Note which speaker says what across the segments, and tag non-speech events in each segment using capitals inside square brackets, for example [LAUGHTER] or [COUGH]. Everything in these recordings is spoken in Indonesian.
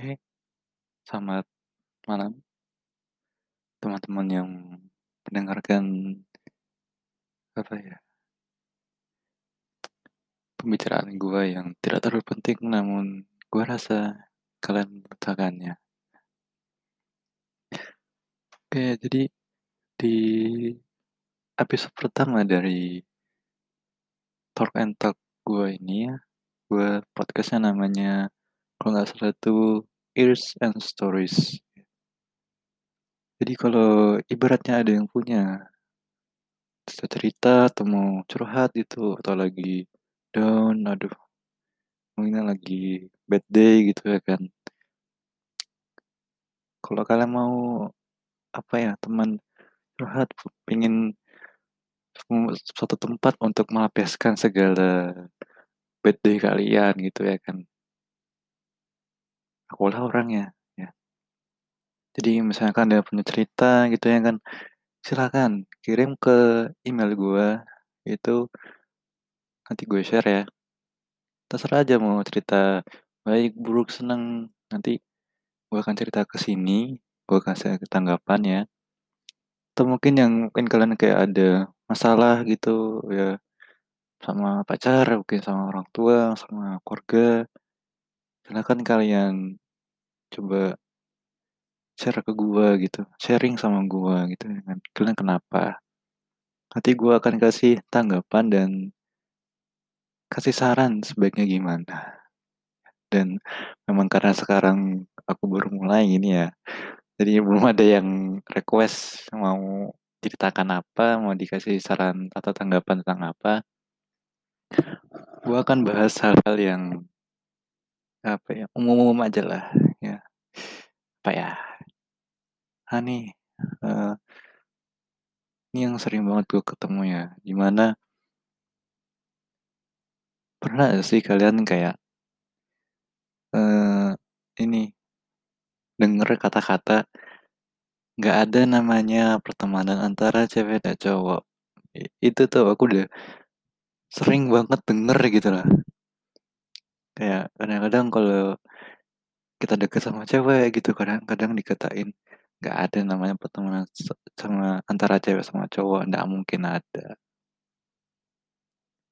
Speaker 1: Oke, selamat malam teman-teman yang mendengarkan apa ya pembicaraan gue yang tidak terlalu penting namun gue rasa kalian membutuhkannya. Oke, jadi di episode pertama dari Talk and Talk gue ini ya, gue podcastnya namanya kalau nggak salah itu Ears and Stories. Jadi kalau ibaratnya ada yang punya cerita atau mau curhat itu atau lagi down, aduh mungkin lagi bad day gitu ya kan. Kalau kalian mau apa ya teman curhat pengen suatu tempat untuk melampiaskan segala bad day kalian gitu ya kan. Akulah orangnya ya. Jadi misalkan dia punya cerita gitu ya kan, silakan kirim ke email gue itu nanti gue share ya. Terserah aja mau cerita baik, buruk, seneng nanti gue akan cerita ke sini, gue kasih tanggapan ya. Atau mungkin yang mungkin kalian kayak ada masalah gitu ya sama pacar, mungkin sama orang tua, sama keluarga. Silakan kalian coba share ke gue gitu, sharing sama gue gitu kan. Kalian kenapa? Nanti gue akan kasih tanggapan dan kasih saran sebaiknya gimana. Dan memang karena sekarang aku baru mulai gini ya, jadi belum ada yang request mau ceritakan apa, mau dikasih saran atau tanggapan tentang apa. Gue akan bahas hal-hal yang apa ya umum-umum aja lah ya. Apa ya? Ah nih uh, ini yang sering banget gue ketemu ya di mana pernah gak sih kalian kayak uh, ini denger kata-kata nggak ada namanya pertemanan antara cewek dan cowok. Itu tuh aku udah sering banget denger gitu lah kayak kadang-kadang kalau kita deket sama cewek gitu kadang-kadang dikatain nggak ada namanya pertemanan sama antara cewek sama cowok nggak mungkin ada.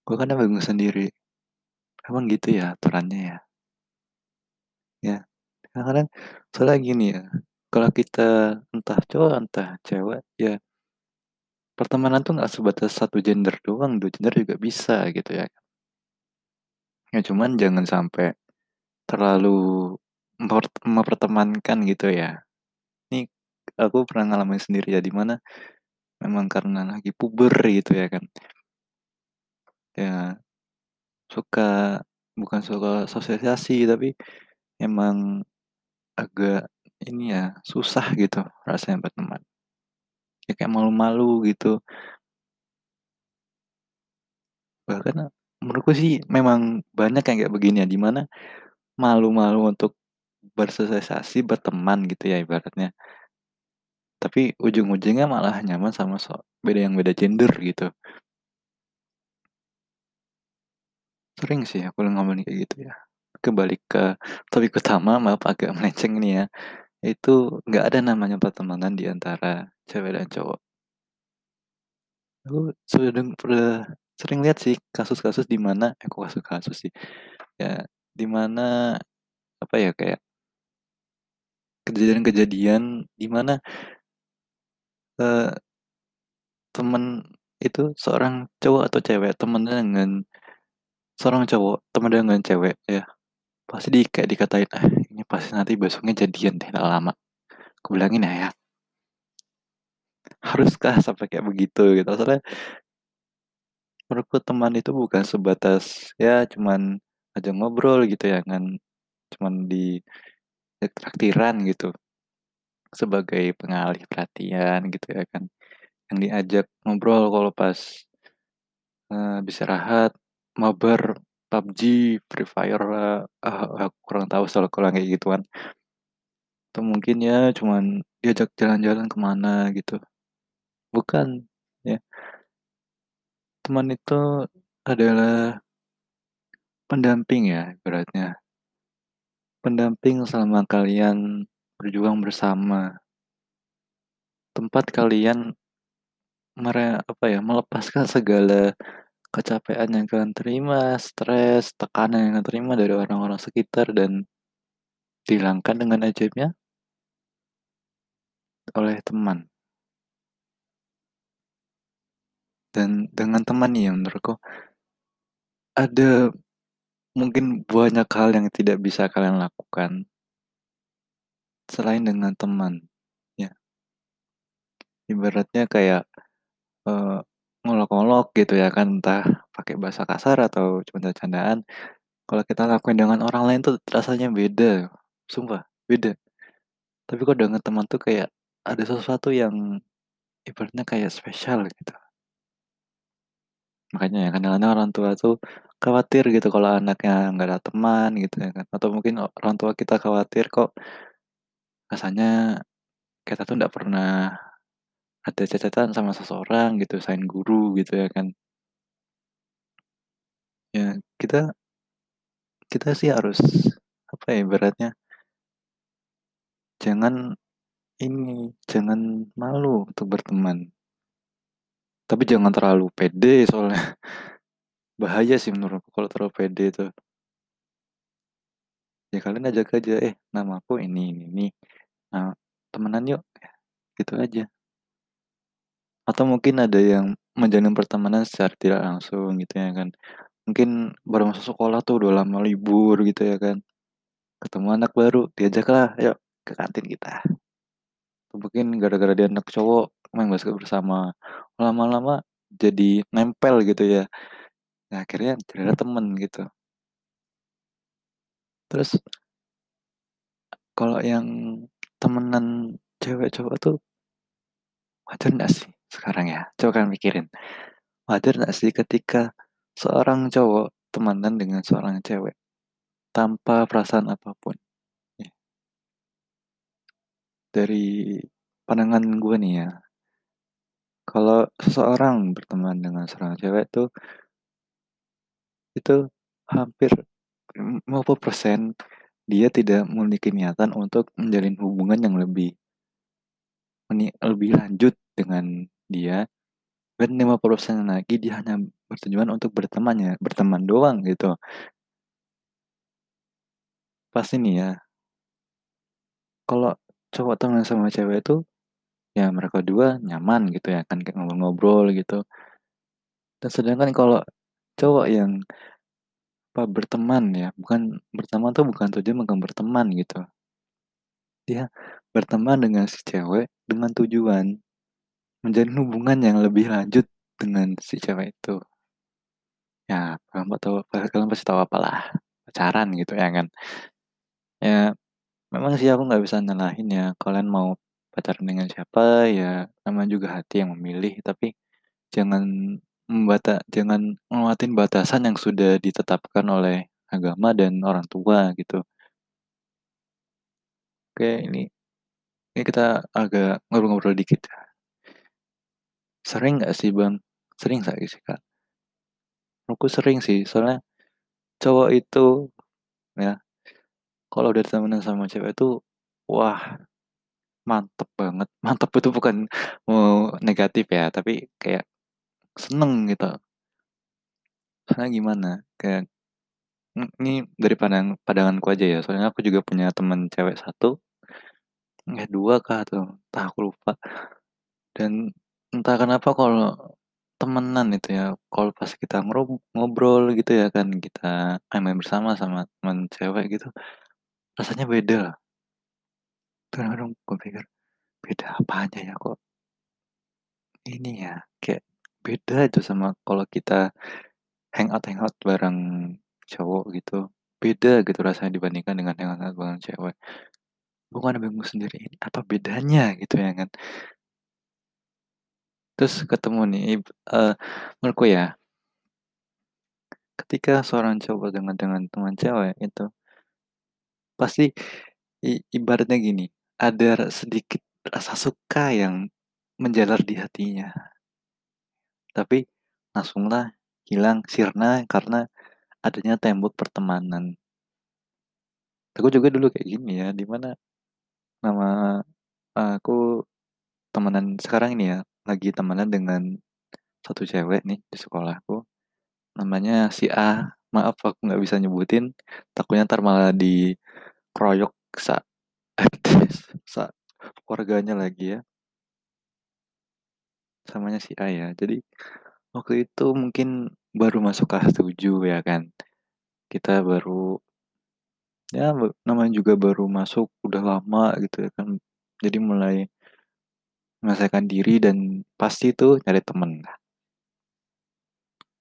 Speaker 1: Gue kadang bingung sendiri. Emang gitu ya aturannya ya? Ya kadang-kadang soalnya gini ya kalau kita entah cowok entah cewek ya pertemanan tuh nggak sebatas satu gender doang dua gender juga bisa gitu ya ya cuman jangan sampai terlalu mempertemankan gitu ya. Ini aku pernah ngalamin sendiri ya di mana memang karena lagi puber gitu ya kan. Ya suka bukan suka sosialisasi tapi emang agak ini ya susah gitu rasanya berteman ya kayak malu-malu gitu. Bahkan menurutku sih memang banyak yang kayak begini ya di mana malu-malu untuk bersosialisasi berteman gitu ya ibaratnya. Tapi ujung-ujungnya malah nyaman sama so beda yang beda gender gitu. Sering sih aku ngomongin kayak gitu ya. Kembali ke topik utama maaf agak [LAUGHS] melenceng nih ya. Itu nggak ada namanya pertemanan di antara cewek dan cowok. Aku sudah pernah sering lihat sih kasus-kasus di mana eh kok kasus-kasus sih ya di mana apa ya kayak kejadian-kejadian di mana uh, temen itu seorang cowok atau cewek temen dengan seorang cowok temen dengan cewek ya pasti di kayak dikatain ah ini pasti nanti besoknya jadian deh lama. Aku bilangin ya ya. Haruskah sampai kayak begitu gitu? Soalnya menurutku teman itu bukan sebatas ya cuman aja ngobrol gitu ya kan cuman di traktiran gitu sebagai pengalih perhatian gitu ya kan yang diajak ngobrol kalau pas uh, bisa rahat mabar PUBG, Free Fire uh, aku kurang tahu soal kalau kayak gituan. Atau mungkin ya cuman diajak jalan-jalan ke mana gitu. Bukan, ya. Teman itu adalah pendamping ya beratnya Pendamping selama kalian berjuang bersama. Tempat kalian mere apa ya, melepaskan segala kecapean yang kalian terima, stres, tekanan yang kalian terima dari orang-orang sekitar dan dihilangkan dengan ajaibnya oleh teman. Dan dengan teman nih yang menurutku ada mungkin banyak hal yang tidak bisa kalian lakukan selain dengan teman, ya. Ibaratnya kayak, eee, ngolok-ngolok gitu ya kan, entah pakai bahasa kasar atau canda-candaan, kalau kita lakuin dengan orang lain tuh rasanya beda, sumpah, beda. Tapi kalau dengan teman tuh kayak ada sesuatu yang ibaratnya kayak spesial gitu. Makanya ya kadang-kadang orang tua tuh khawatir gitu kalau anaknya nggak ada teman gitu ya kan, atau mungkin orang tua kita khawatir kok rasanya kita tuh nggak pernah ada cacatan sama seseorang gitu selain guru gitu ya kan. Ya kita kita sih harus apa ya ibaratnya jangan ini, jangan malu untuk berteman. Tapi jangan terlalu pede soalnya. [LAUGHS] Bahaya sih menurutku kalau terlalu pede itu. Ya kalian ajak aja, "Eh, namaku ini ini ini, nah temenan yuk." Gitu aja. Atau mungkin ada yang menjalin pertemanan secara tidak langsung gitu ya kan. Mungkin baru masuk sekolah tuh udah lama libur gitu ya kan. Ketemu anak baru, diajaklah, "Ayo ke kantin kita." Mungkin gara-gara dia anak cowok, main basket bersama. Lama-lama jadi nempel gitu ya. Nah akhirnya jadilah temen gitu. Terus kalau yang temenan cewek cowok tuh wajar nggak sih sekarang ya? Coba kalian pikirin. Wajar nggak sih ketika seorang cowok temenan dengan seorang cewek tanpa perasaan apa pun? Dari pandangan gue nih ya, kalau seseorang berteman dengan seorang cewek tuh itu hampir mm, 50% dia tidak memiliki niatan untuk menjalin hubungan yang lebih lebih lanjut dengan dia, dan 50% lagi dia hanya bertujuan untuk berteman ya, berteman doang gitu. Pasti nih ya kalau cowok temenan sama cewek itu, ya mereka dua nyaman gitu ya kan, kayak ngobrol-ngobrol gitu. Dan sedangkan kalau cowok yang apa, berteman ya, bukan berteman tuh bukan tujuan bukan berteman gitu. Dia berteman dengan si cewek dengan tujuan menjalin hubungan yang lebih lanjut dengan si cewek itu. Ya, kalian tahu kalian pasti tahu apalah, pacaran gitu ya kan. Ya, memang sih aku nggak bisa nyalahin ya, kalian mau pacaran dengan siapa, ya namanya juga hati yang memilih, tapi jangan membata jangan ngelewatin batasan yang sudah ditetapkan oleh agama dan orang tua gitu. Oke, ini ini kita agak ngobrol-ngobrol dikit ya. Sering nggak sih Bang, sering nggak sih Kak? Aku sering sih, soalnya cowok itu ya, kalau udah temenan sama cewek itu, wah mantep banget. [LAUGHS] Mantep itu bukan mau negatif ya, tapi kayak seneng gitu. Soalnya gimana, kayak ini dari pandang pandanganku aja ya, soalnya aku juga punya temen cewek satu, eh 2 kah atau entah aku lupa. Dan entah kenapa kalau temenan itu ya, kalau pas kita ngob ngobrol gitu ya kan, kita main-main bersama sama temen cewek gitu, rasanya beda lah. Kadang-kadang gue pikir, beda apanya ya kok ini ya, kayak beda aja sama kalau kita hangout-hangout bareng cowok gitu. Beda gitu rasanya dibandingkan dengan hangout bareng cewek. Gue kadang bingung sendiri, ini apa bedanya gitu ya kan. Terus ketemu nih, eee, menurutku ya ketika seorang cowok dengan dengan teman cewek itu pasti ibaratnya gini, ada sedikit rasa suka yang menjalar di hatinya. Tapi langsunglah hilang, sirna karena adanya tembok pertemanan. Aku juga dulu kayak gini ya, di mana nama aku temenan sekarang ini ya, lagi temenan dengan satu cewek nih di sekolahku, namanya si A. Maaf aku nggak bisa nyebutin, takutnya ntar malah dikeroyok sa sa keluarganya lagi ya. Namanya si A ya. Jadi waktu itu mungkin baru masuk kelas 7 ya kan. Kita baru ya namanya juga baru masuk udah lama gitu ya kan. Jadi mulai menyelesaikan diri dan pasti tuh nyari temen.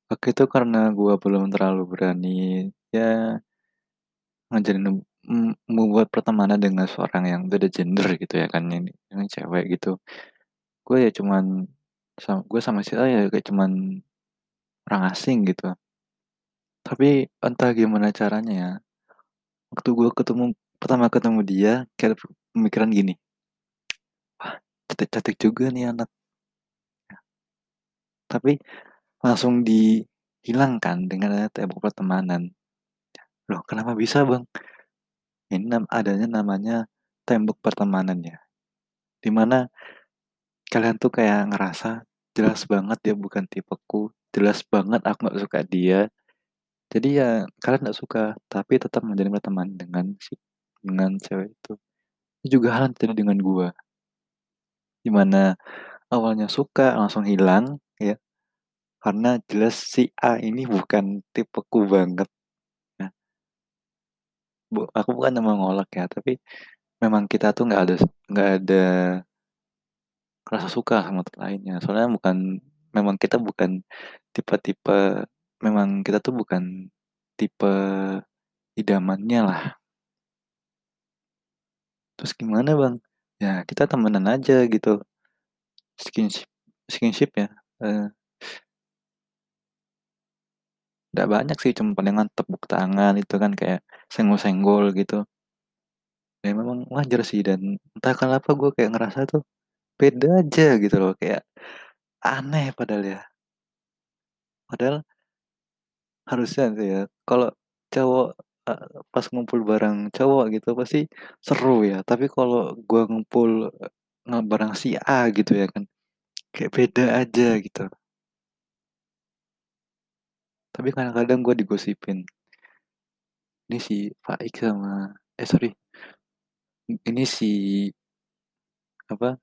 Speaker 1: Waktu itu karena gue belum terlalu berani ya ngajarin mm, membuat pertemanan dengan seorang yang beda gender gitu ya kan ini yang cewek gitu. Gue ya cuman gue sama si ya kayak cuman orang asing gitu. Tapi entah gimana caranya ya waktu gue ketemu pertama ketemu dia kayak pemikiran gini. Wah cantik-cantik juga nih anak. Tapi langsung dihilangkan dengan adanya tembok pertemanan. Loh kenapa bisa bang ini adanya namanya tembok pertemanan ya. Di mana kalian tuh kayak ngerasa jelas banget dia bukan tipeku jelas banget aku nggak suka dia. Jadi ya kalian nggak suka tapi tetap menjadi berteman dengan si dengan cewek itu. Ini juga hal yang terjadi dengan gua. Di mana awalnya suka langsung hilang ya. Karena jelas si A ini bukan tipeku banget. Bu, aku bukan mau ngolok ya tapi memang kita tuh nggak ada nggak ada rasa suka sama lainnya. Soalnya bukan memang kita bukan tipe-tipe memang kita tuh bukan tipe idamannya lah. Terus gimana bang? Ya kita temenan aja gitu. Skinship skinship ya eh, nggak banyak sih cuma palingan tepuk tangan itu kan kayak senggol-senggol gitu. Ya memang wajar sih dan entah kenapa gue kayak ngerasa tuh beda aja gitu loh kayak aneh padahal ya. Padahal harusnya sih ya kalau cowok uh, pas ngumpul bareng cowok gitu pasti seru ya. Tapi kalau gue ngumpul uh, bareng si A gitu ya kan kayak beda aja gitu tapi kadang-kadang gue digosipin. Ini si Faik sama eh sorry. Ini si apa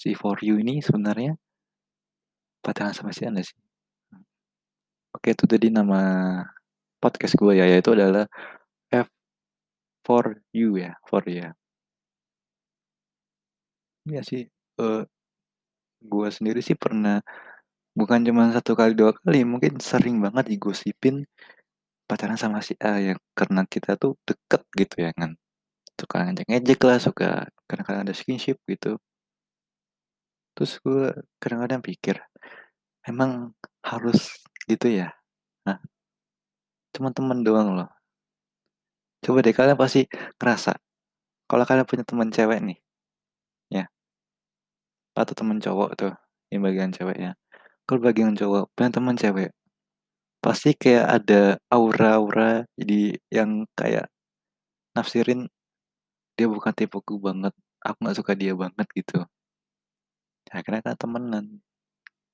Speaker 1: si for you ini sebenarnya pacaran sama si anda sih. Oke itu tadi nama podcast gue ya yaitu adalah F for you ya for ya. Iya sih uh, gue sendiri sih pernah bukan cuma satu kali dua kali mungkin sering banget digosipin pacaran sama si A yang karena kita tuh deket gitu ya kan. Suka ngejek-ngejek lah suka kadang-kadang ada skinship gitu. Terus gue kadang-kadang pikir emang harus gitu ya? Nah teman-teman doang loh. Coba deh kalian pasti ngerasa kalau kalian punya teman cewek nih ya atau teman cowok tuh yang bagian ceweknya kalau bagian cowok punya teman cewek pasti kayak ada aura-aura jadi yang kayak nafsirin dia bukan tipeku banget aku nggak suka dia banget gitu. Ya karena kan temenan.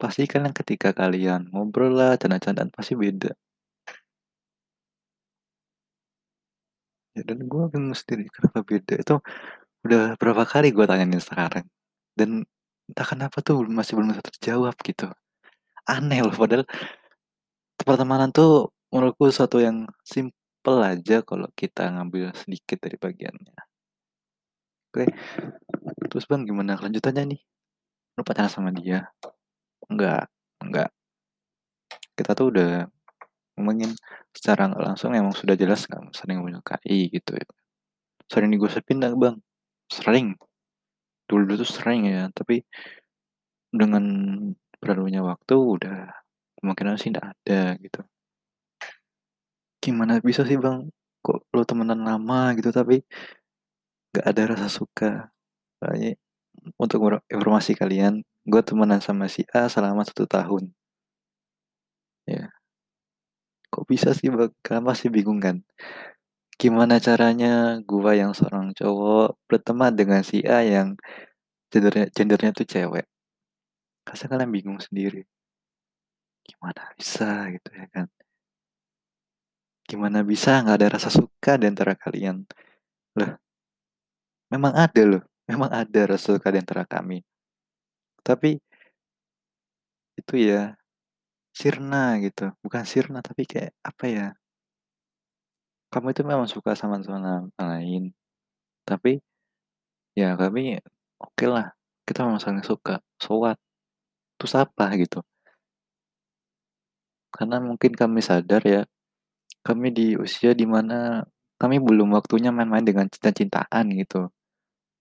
Speaker 1: Pasti kalian ketika kalian ngobrol lah canda-candaan pasti beda. Ya dan gue bingung sendiri kenapa beda? Itu udah berapa kali gue tanyain sekarang dan entah kenapa tuh masih belum bisa terjawab gitu aneh loh padahal pertemanan tuh menurutku satu yang simple aja kalau kita ngambil sedikit dari bagiannya. Oke terus bang gimana kelanjutannya nih? Lu pacaran sama dia? Enggak enggak. Kita tuh udah ngomongin secara nggak langsung emang sudah jelas kan sering menyukai gitu ya. Sering digosipin gak bang? Sering. Dulu dulu tuh sering ya tapi dengan berlalunya waktu udah kemungkinan sih tidak ada gitu. Gimana bisa sih bang? Kok lo temenan lama gitu tapi gak ada rasa suka? Soalnya untuk informasi kalian gue temenan sama si A selama satu tahun. Ya. Kok bisa sih bang? Kalian pasti bingung kan? Gimana caranya gua yang seorang cowok berteman dengan si A yang gendernya gendernya tuh cewek? Pasti kalian bingung sendiri. Gimana bisa gitu ya kan? Gimana bisa nggak ada rasa suka di antara kalian? Lah, memang ada loh, memang ada rasa suka di antara kami. Tapi itu ya sirna gitu, bukan sirna tapi kayak apa ya? Kamu itu memang suka sama sama lain, tapi ya kami oke lah kita memang saling suka, so? Terus apa gitu? Karena mungkin kami sadar ya, kami di usia di mana kami belum waktunya main-main dengan cinta-cintaan gitu.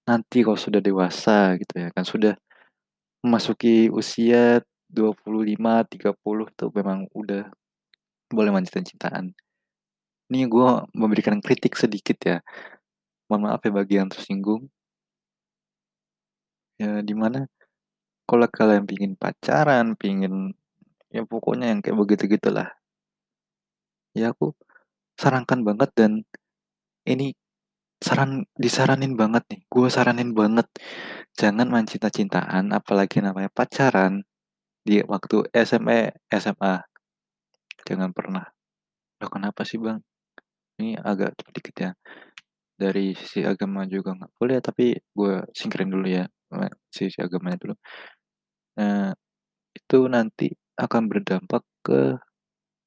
Speaker 1: Nanti kalau sudah dewasa gitu ya kan, sudah memasuki usia 25, 30 tuh memang udah boleh main cinta-cintaan. Ini gue memberikan kritik sedikit ya. Mohon maaf ya bagi yang tersinggung. Ya di mana kalau kalian pingin pacaran, pingin ya pokoknya yang kayak begitu gitulah. Ya aku sarankan banget dan ini saran disaranin banget nih, gue saranin banget jangan main cinta-cintaan apalagi namanya pacaran di waktu SMP, SMA. Jangan pernah. Loh kenapa sih bang? Ini agak sedikit ya. Dari sisi agama juga nggak boleh, tapi gue singkirin dulu ya sisi agamanya dulu. Nah, itu nanti akan berdampak ke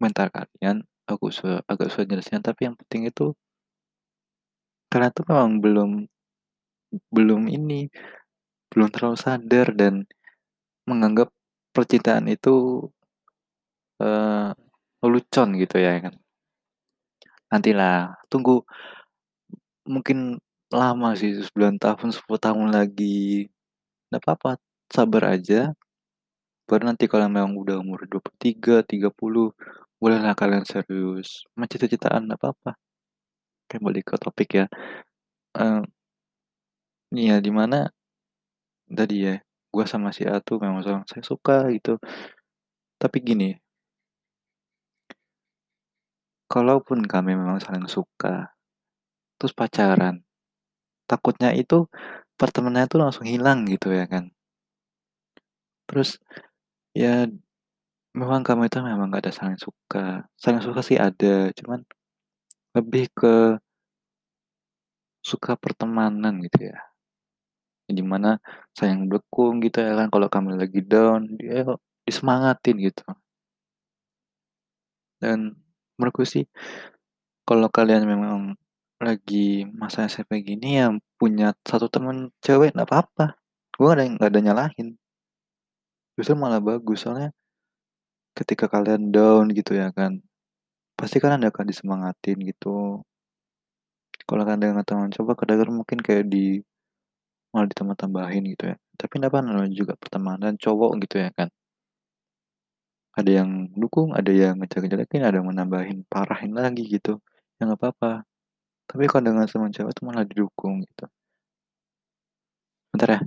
Speaker 1: mental kalian. Aku susah, agak susah jelasnya, tapi yang penting itu kalian tuh memang belum belum ini belum terlalu sadar dan menganggap percintaan itu uh, lelucon gitu ya kan. Nantilah, tunggu mungkin lama sih 9 tahun, 10 tahun lagi. Nggak apa-apa, sabar aja. Baru nanti kalau memang udah umur 23, 30, bolehlah kalian serius. Sama cita-citaan nggak apa-apa. Oke, balik ke topik ya. Uh, iya, di mana tadi ya, gue sama si A tuh memang sama saya suka gitu. Tapi gini, kalaupun kami memang saling suka, terus pacaran, takutnya itu pertemanannya tuh langsung hilang gitu ya kan. Terus ya memang kamu itu memang gak ada saling suka. Saling suka sih ada, cuman lebih ke suka pertemanan gitu ya. Di mana sayang dukung gitu ya kan kalau kamu lagi down dia disemangatin gitu. Dan menurutku sih kalau kalian memang lagi masa SMP gini yang punya satu teman cewek nggak apa-apa. Gue gak ada, gak ada nyalahin. Justru malah bagus soalnya ketika kalian down gitu ya kan pasti kalian akan disemangatin gitu. Kalau kalian dengan teman coba kadang mungkin kayak di malah ditambah-tambahin gitu ya. Tapi apa namanya juga pertemanan cowok gitu ya kan. Ada yang dukung ada yang ngejek-ngejelekin ada yang menambahin parahin lagi gitu. Ya nggak apa-apa. Tapi kalau dengan teman cewek itu malah didukung gitu. Bentar ya